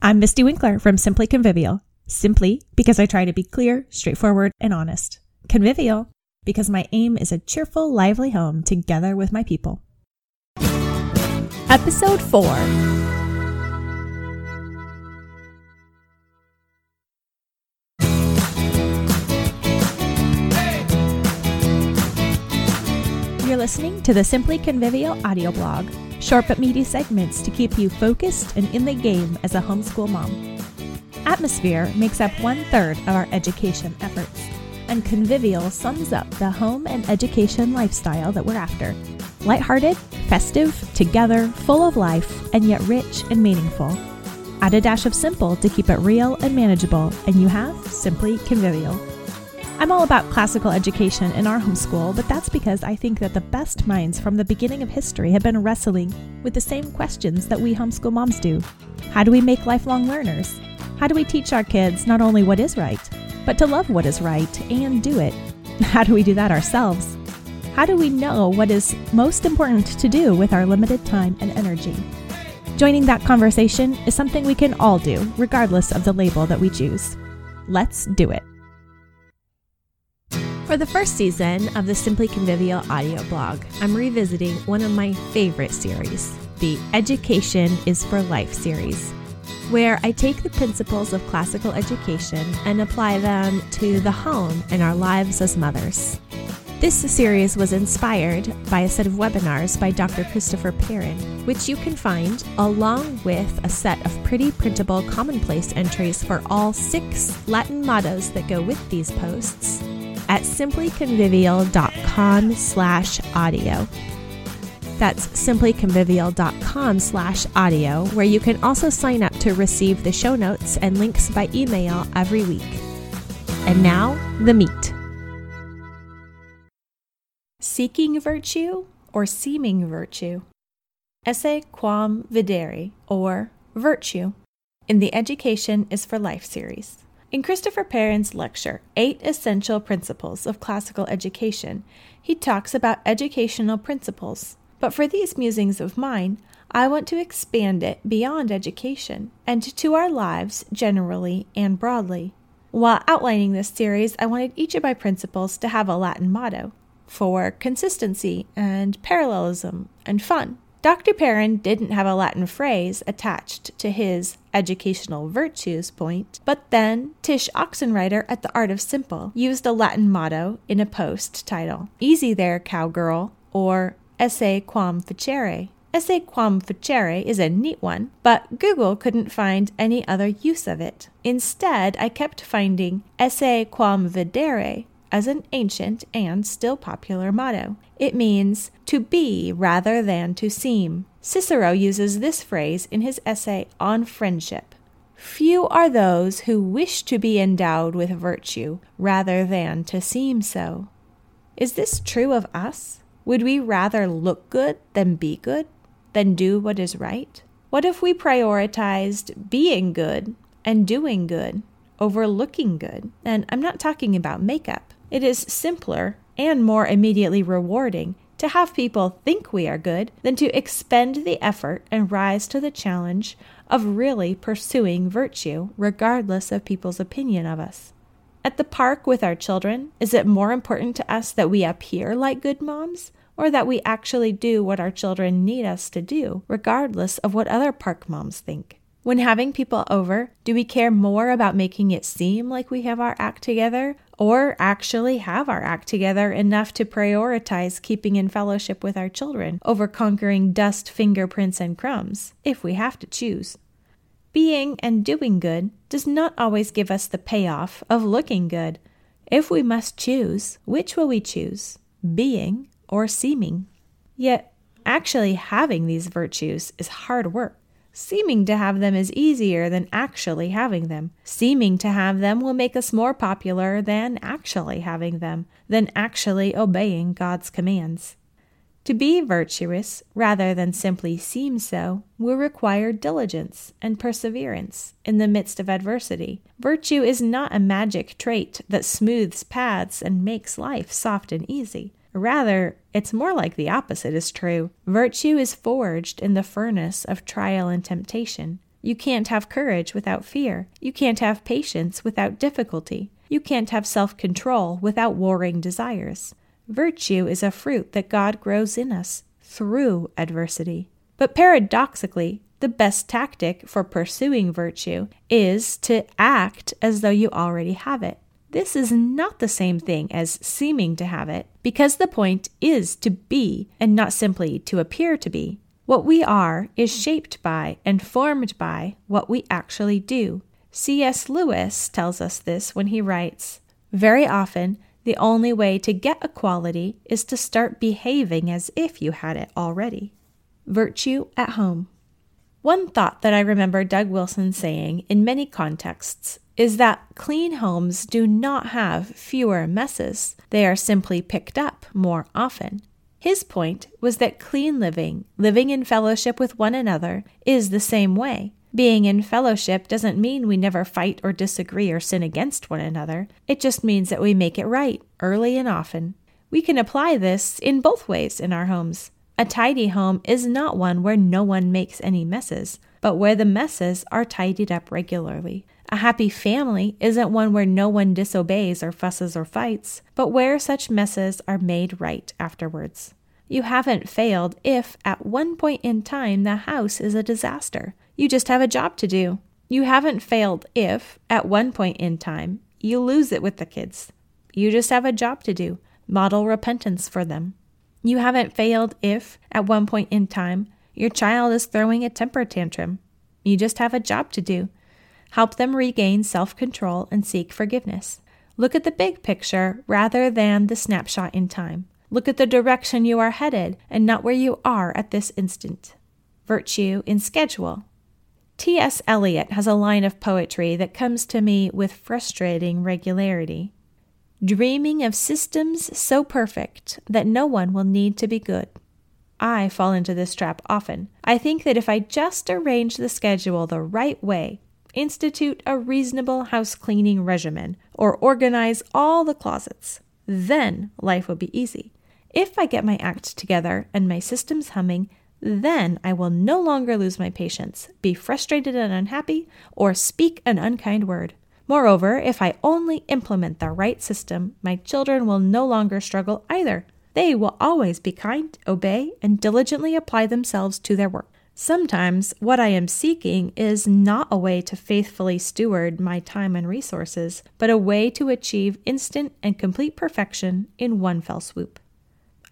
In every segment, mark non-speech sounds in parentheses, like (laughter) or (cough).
I'm Mystie Winckler from Simply Convivial. Simply because I try to be clear, straightforward, and honest. Convivial because my aim is a cheerful, lively home together with my people. Episode 4 You're listening to the Simply Convivial audio blog, short but meaty segments to keep you focused and in the game as a homeschool mom. Atmosphere makes up one third of our education efforts, and Convivial sums up the home and education lifestyle that we're after. Lighthearted, festive, together, full of life, and yet rich and meaningful. Add a dash of simple to keep it real and manageable, and you have Simply Convivial. I'm all about classical education in our homeschool, but that's because I think that the best minds from the beginning of history have been wrestling with the same questions that we homeschool moms do. How do we make lifelong learners? How do we teach our kids not only what is right, but to love what is right and do it? (laughs) How do we do that ourselves? How do we know what is most important to do with our limited time and energy? Joining that conversation is something we can all do, regardless of the label that we choose. Let's do it. For the first season of the Simply Convivial audio blog, I'm revisiting one of my favorite series, the Education is for Life series, where I take the principles of classical education and apply them to the home and our lives as mothers. This series was inspired by a set of webinars by Dr. Christopher Perrin, which you can find along with a set of pretty printable commonplace entries for all six Latin mottos that go with these posts at simplyconvivial.com slash audio. That's simplyconvivial.com slash audio, where you can also sign up to receive the show notes and links by email every week. And now, the meat. Seeking virtue or seeming virtue? Esse quam videre, or Virtue, in the Education is for Life series. In Christopher Perrin's lecture, Eight Essential Principles of Classical Education, he talks about educational principles. But for these musings of mine, I want to expand it beyond education and to our lives generally and broadly. While outlining this series, I wanted each of my principles to have a Latin motto for consistency and parallelism and fun. Dr. Perrin didn't have a Latin phrase attached to his educational virtues point, but then Tish Oxenreider at the Art of Simple used a Latin motto in a post title Easy there, cowgirl, or Esse quam facere. Esse quam facere is a neat one, but Google couldn't find any other use of it. Instead, I kept finding Esse quam videre, as an ancient and still popular motto. It means to be rather than to seem. Cicero uses this phrase in his essay on friendship. Few are those who wish to be endowed with virtue rather than to seem so. Is this true of us? Would we rather look good than be good, than do what is right? What if we prioritized being good and doing good over looking good? And I'm not talking about makeup. It is simpler and more immediately rewarding to have people think we are good than to expend the effort and rise to the challenge of really pursuing virtue, regardless of people's opinion of us. At the park with our children, is it more important to us that we appear like good moms or that we actually do what our children need us to do, regardless of what other park moms think? When having people over, do we care more about making it seem like we have our act together or actually have our act together enough to prioritize keeping in fellowship with our children over conquering dust, fingerprints, and crumbs, if we have to choose? Being and doing good does not always give us the payoff of looking good. If we must choose, which will we choose? Being or seeming? Yet, actually having these virtues is hard work. Seeming to have them is easier than actually having them. Seeming to have them will make us more popular than actually having them, than actually obeying God's commands. To be virtuous, rather than simply seem so, will require diligence and perseverance in the midst of adversity. Virtue is not a magic trait that smooths paths and makes life soft and easy. Rather, it's more like the opposite is true. Virtue is forged in the furnace of trial and temptation. You can't have courage without fear. You can't have patience without difficulty. You can't have self control without warring desires. Virtue is a fruit that God grows in us through adversity. But paradoxically, the best tactic for pursuing virtue is to act as though you already have it. This is not the same thing as seeming to have it, because the point is to be and not simply to appear to be. What we are is shaped by and formed by what we actually do. C.S. Lewis tells us this when he writes Very often, the only way to get a quality is to start behaving as if you had it already. Virtue at home. One thought that I remember Doug Wilson saying in many contexts is that clean homes do not have fewer messes, they are simply picked up more often. His point was that clean living, living in fellowship with one another, is the same way. Being in fellowship doesn't mean we never fight or disagree or sin against one another. It just means that we make it right, early and often. We can apply this in both ways in our homes. A tidy home is not one where no one makes any messes, but where the messes are tidied up regularly. A happy family isn't one where no one disobeys or fusses or fights, but where such messes are made right afterwards. You haven't failed if, at one point in time, the house is a disaster. You just have a job to do. You haven't failed if, at one point in time, you lose it with the kids. You just have a job to do. Model repentance for them. You haven't failed if, at one point in time, your child is throwing a temper tantrum. You just have a job to do. Help them regain self control and seek forgiveness. Look at the big picture rather than the snapshot in time. Look at the direction you are headed and not where you are at this instant. Virtue in schedule. T.S. Eliot has a line of poetry that comes to me with frustrating regularity. Dreaming of systems so perfect that no one will need to be good. I fall into this trap often. I think that if I just arrange the schedule the right way, institute a reasonable house cleaning regimen, or organize all the closets. Then life will be easy. If I get my act together and my systems humming, then I will no longer lose my patience, be frustrated and unhappy, or speak an unkind word. Moreover, if I only implement the right system, my children will no longer struggle either. They will always be kind, obey, and diligently apply themselves to their work. Sometimes what I am seeking is not a way to faithfully steward my time and resources, but a way to achieve instant and complete perfection in one fell swoop.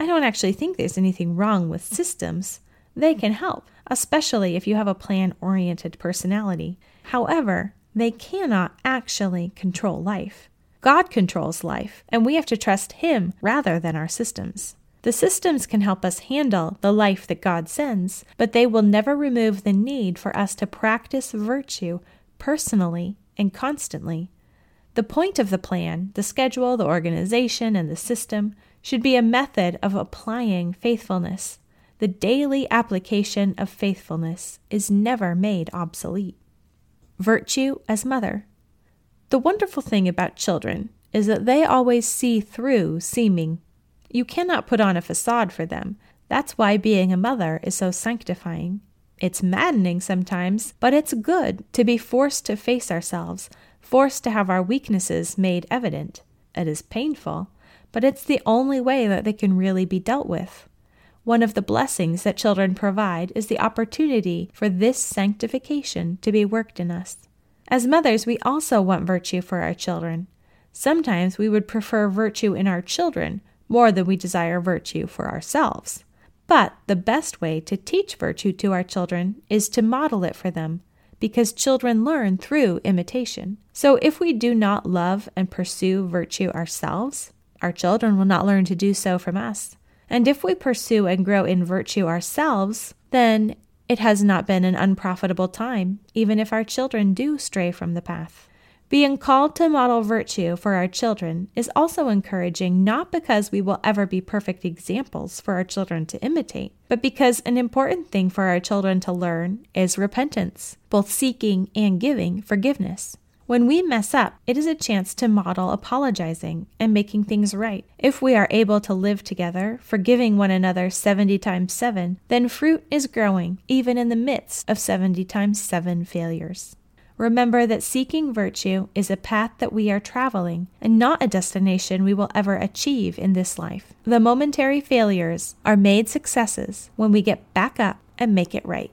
I don't actually think there's anything wrong with systems. They can help, especially if you have a plan oriented personality. However, they cannot actually control life. God controls life, and we have to trust Him rather than our systems. The systems can help us handle the life that God sends, but they will never remove the need for us to practice virtue personally and constantly. The point of the plan, the schedule, the organization, and the system should be a method of applying faithfulness. The daily application of faithfulness is never made obsolete. Virtue as mother. The wonderful thing about children is that they always see through seeming you cannot put on a facade for them. That's why being a mother is so sanctifying. It's maddening sometimes, but it's good to be forced to face ourselves, forced to have our weaknesses made evident. It is painful, but it's the only way that they can really be dealt with. One of the blessings that children provide is the opportunity for this sanctification to be worked in us. As mothers, we also want virtue for our children. Sometimes we would prefer virtue in our children more than we desire virtue for ourselves. But the best way to teach virtue to our children is to model it for them, because children learn through imitation. So if we do not love and pursue virtue ourselves, our children will not learn to do so from us. And if we pursue and grow in virtue ourselves, then it has not been an unprofitable time, even if our children do stray from the path. Being called to model virtue for our children is also encouraging not because we will ever be perfect examples for our children to imitate, but because an important thing for our children to learn is repentance, both seeking and giving forgiveness. When we mess up, it is a chance to model apologizing and making things right. If we are able to live together, forgiving one another 70 times 7, then fruit is growing even in the midst of 70 times 7 failures. Remember that seeking virtue is a path that we are traveling and not a destination we will ever achieve in this life. The momentary failures are made successes when we get back up and make it right.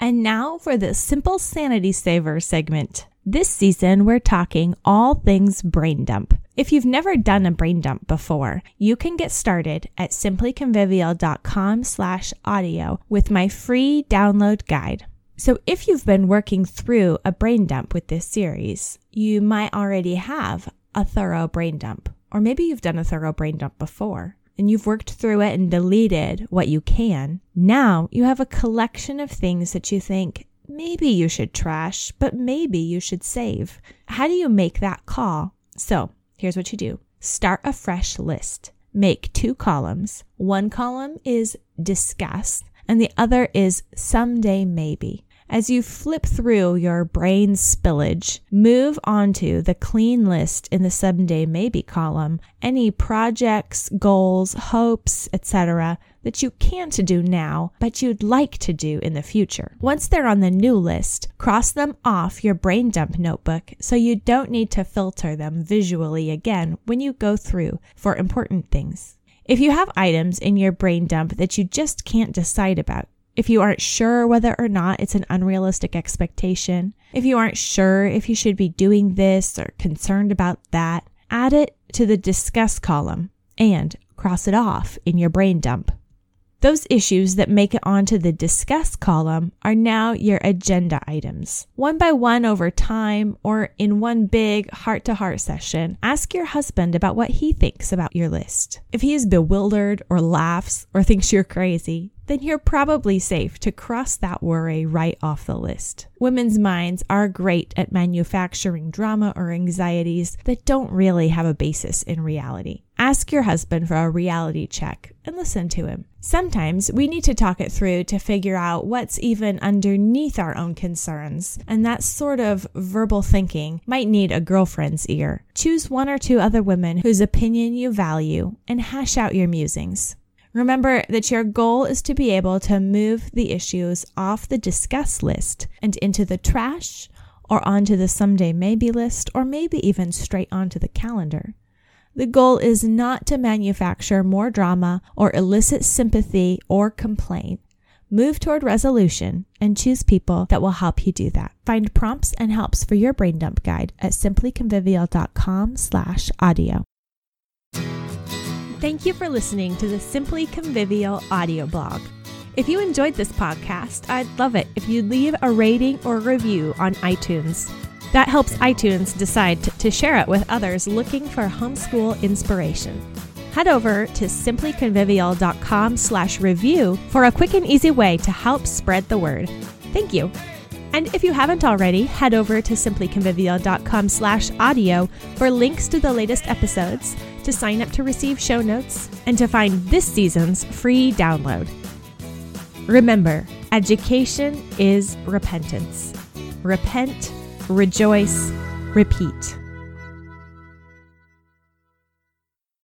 And now for the Simple Sanity Saver segment. This season, we're talking all things brain dump. If you've never done a brain dump before, you can get started at simplyconvivial.com slash audio with my free download guide. So if you've been working through a brain dump with this series, you might already have a thorough brain dump, or maybe you've done a thorough brain dump before and you've worked through it and deleted what you can. Now you have a collection of things that you think maybe you should trash, but maybe you should save. How do you make that call? So here's what you do start a fresh list. Make two columns. One column is discuss, and the other is someday maybe. As you flip through your brain spillage, move onto the clean list in the someday maybe column any projects, goals, hopes, etc. that you can't do now, but you'd like to do in the future. Once they're on the new list, cross them off your brain dump notebook so you don't need to filter them visually again when you go through for important things. If you have items in your brain dump that you just can't decide about, if you aren't sure whether or not it's an unrealistic expectation, if you aren't sure if you should be doing this or concerned about that, add it to the discuss column and cross it off in your brain dump. Those issues that make it onto the discuss column are now your agenda items. One by one over time or in one big heart to heart session, ask your husband about what he thinks about your list. If he is bewildered or laughs or thinks you're crazy, then you're probably safe to cross that worry right off the list. Women's minds are great at manufacturing drama or anxieties that don't really have a basis in reality. Ask your husband for a reality check and listen to him. Sometimes we need to talk it through to figure out what's even underneath our own concerns, and that sort of verbal thinking might need a girlfriend's ear. Choose one or two other women whose opinion you value and hash out your musings. Remember that your goal is to be able to move the issues off the discuss list and into the trash or onto the someday maybe list or maybe even straight onto the calendar. The goal is not to manufacture more drama or elicit sympathy or complaint. Move toward resolution and choose people that will help you do that. Find prompts and helps for your brain dump guide at simplyconvivial.com slash audio. Thank you for listening to the Simply Convivial audio blog. If you enjoyed this podcast, I'd love it if you'd leave a rating or review on iTunes. That helps iTunes decide to share it with others looking for homeschool inspiration. Head over to simplyconvivial.com slash review for a quick and easy way to help spread the word. Thank you. And if you haven't already, head over to simplyconvivial.com slash audio for links to the latest episodes, to sign up to receive show notes, and to find this season's free download. Remember, education is repentance. Repent, rejoice, repeat.